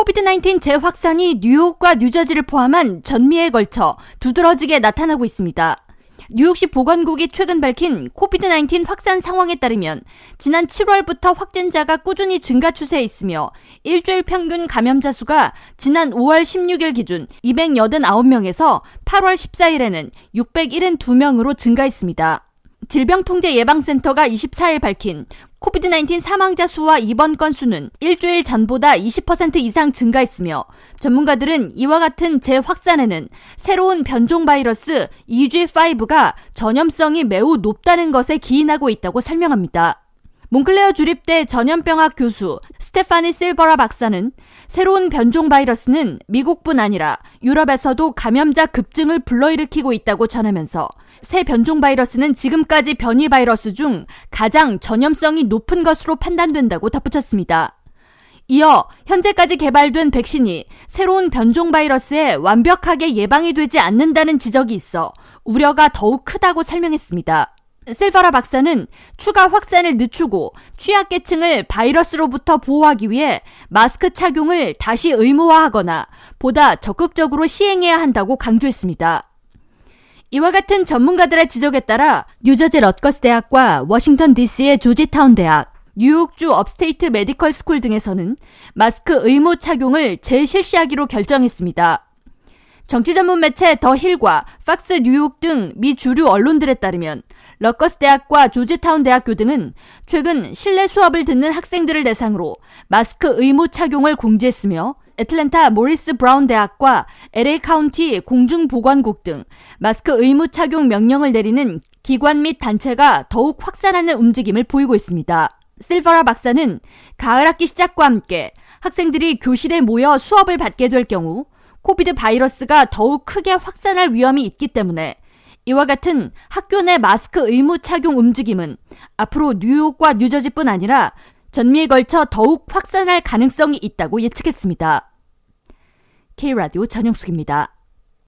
코비드-19 재확산이 뉴욕과 뉴저지를 포함한 전미에 걸쳐 두드러지게 나타나고 있습니다. 뉴욕시 보건국이 최근 밝힌 코비드-19 확산 상황에 따르면 지난 7월부터 확진자가 꾸준히 증가 추세에 있으며 일주일 평균 감염자 수가 지난 5월 16일 기준 289명에서 8월 14일에는 672명으로 증가했습니다. 질병통제예방센터가 24일 밝힌 코비드-19 사망자 수와 입원 건수는 일주일 전보다 20% 이상 증가했으며 전문가들은 이와 같은 재확산에는 새로운 변종 바이러스 EG5가 전염성이 매우 높다는 것에 기인하고 있다고 설명합니다. 몽클레어 주립대 전염병학 교수 스테파니 실버라 박사는 새로운 변종 바이러스는 미국뿐 아니라 유럽에서도 감염자 급증을 불러일으키고 있다고 전하면서 새 변종 바이러스는 지금까지 변이 바이러스 중 가장 전염성이 높은 것으로 판단된다고 덧붙였습니다. 이어 현재까지 개발된 백신이 새로운 변종 바이러스에 완벽하게 예방이 되지 않는다는 지적이 있어 우려가 더욱 크다고 설명했습니다. 실바라 박사는 추가 확산을 늦추고 취약계층을 바이러스로부터 보호하기 위해 마스크 착용을 다시 의무화하거나 보다 적극적으로 시행해야 한다고 강조했습니다. 이와 같은 전문가들의 지적에 따라 뉴저지 럿거스 대학과 워싱턴 DC의 조지타운 대학, 뉴욕주 업스테이트 메디컬 스쿨 등에서는 마스크 의무 착용을 재실시하기로 결정했습니다. 정치 전문 매체 더 힐과 팍스 뉴욕 등 미 주류 언론들에 따르면 럿거스 대학과 조지타운 대학교 등은 최근 실내 수업을 듣는 학생들을 대상으로 마스크 의무 착용을 공지했으며 애틀랜타 모리스 브라운 대학과 LA 카운티 공중보건국 등 마스크 의무 착용 명령을 내리는 기관 및 단체가 더욱 확산하는 움직임을 보이고 있습니다. 실버라 박사는 가을 학기 시작과 함께 학생들이 교실에 모여 수업을 받게 될 경우 코비드 바이러스가 더욱 크게 확산할 위험이 있기 때문에 이와 같은 학교 내 마스크 의무 착용 움직임은 앞으로 뉴욕과 뉴저지뿐 아니라 전미에 걸쳐 더욱 확산할 가능성이 있다고 예측했습니다. K라디오 전영숙입니다.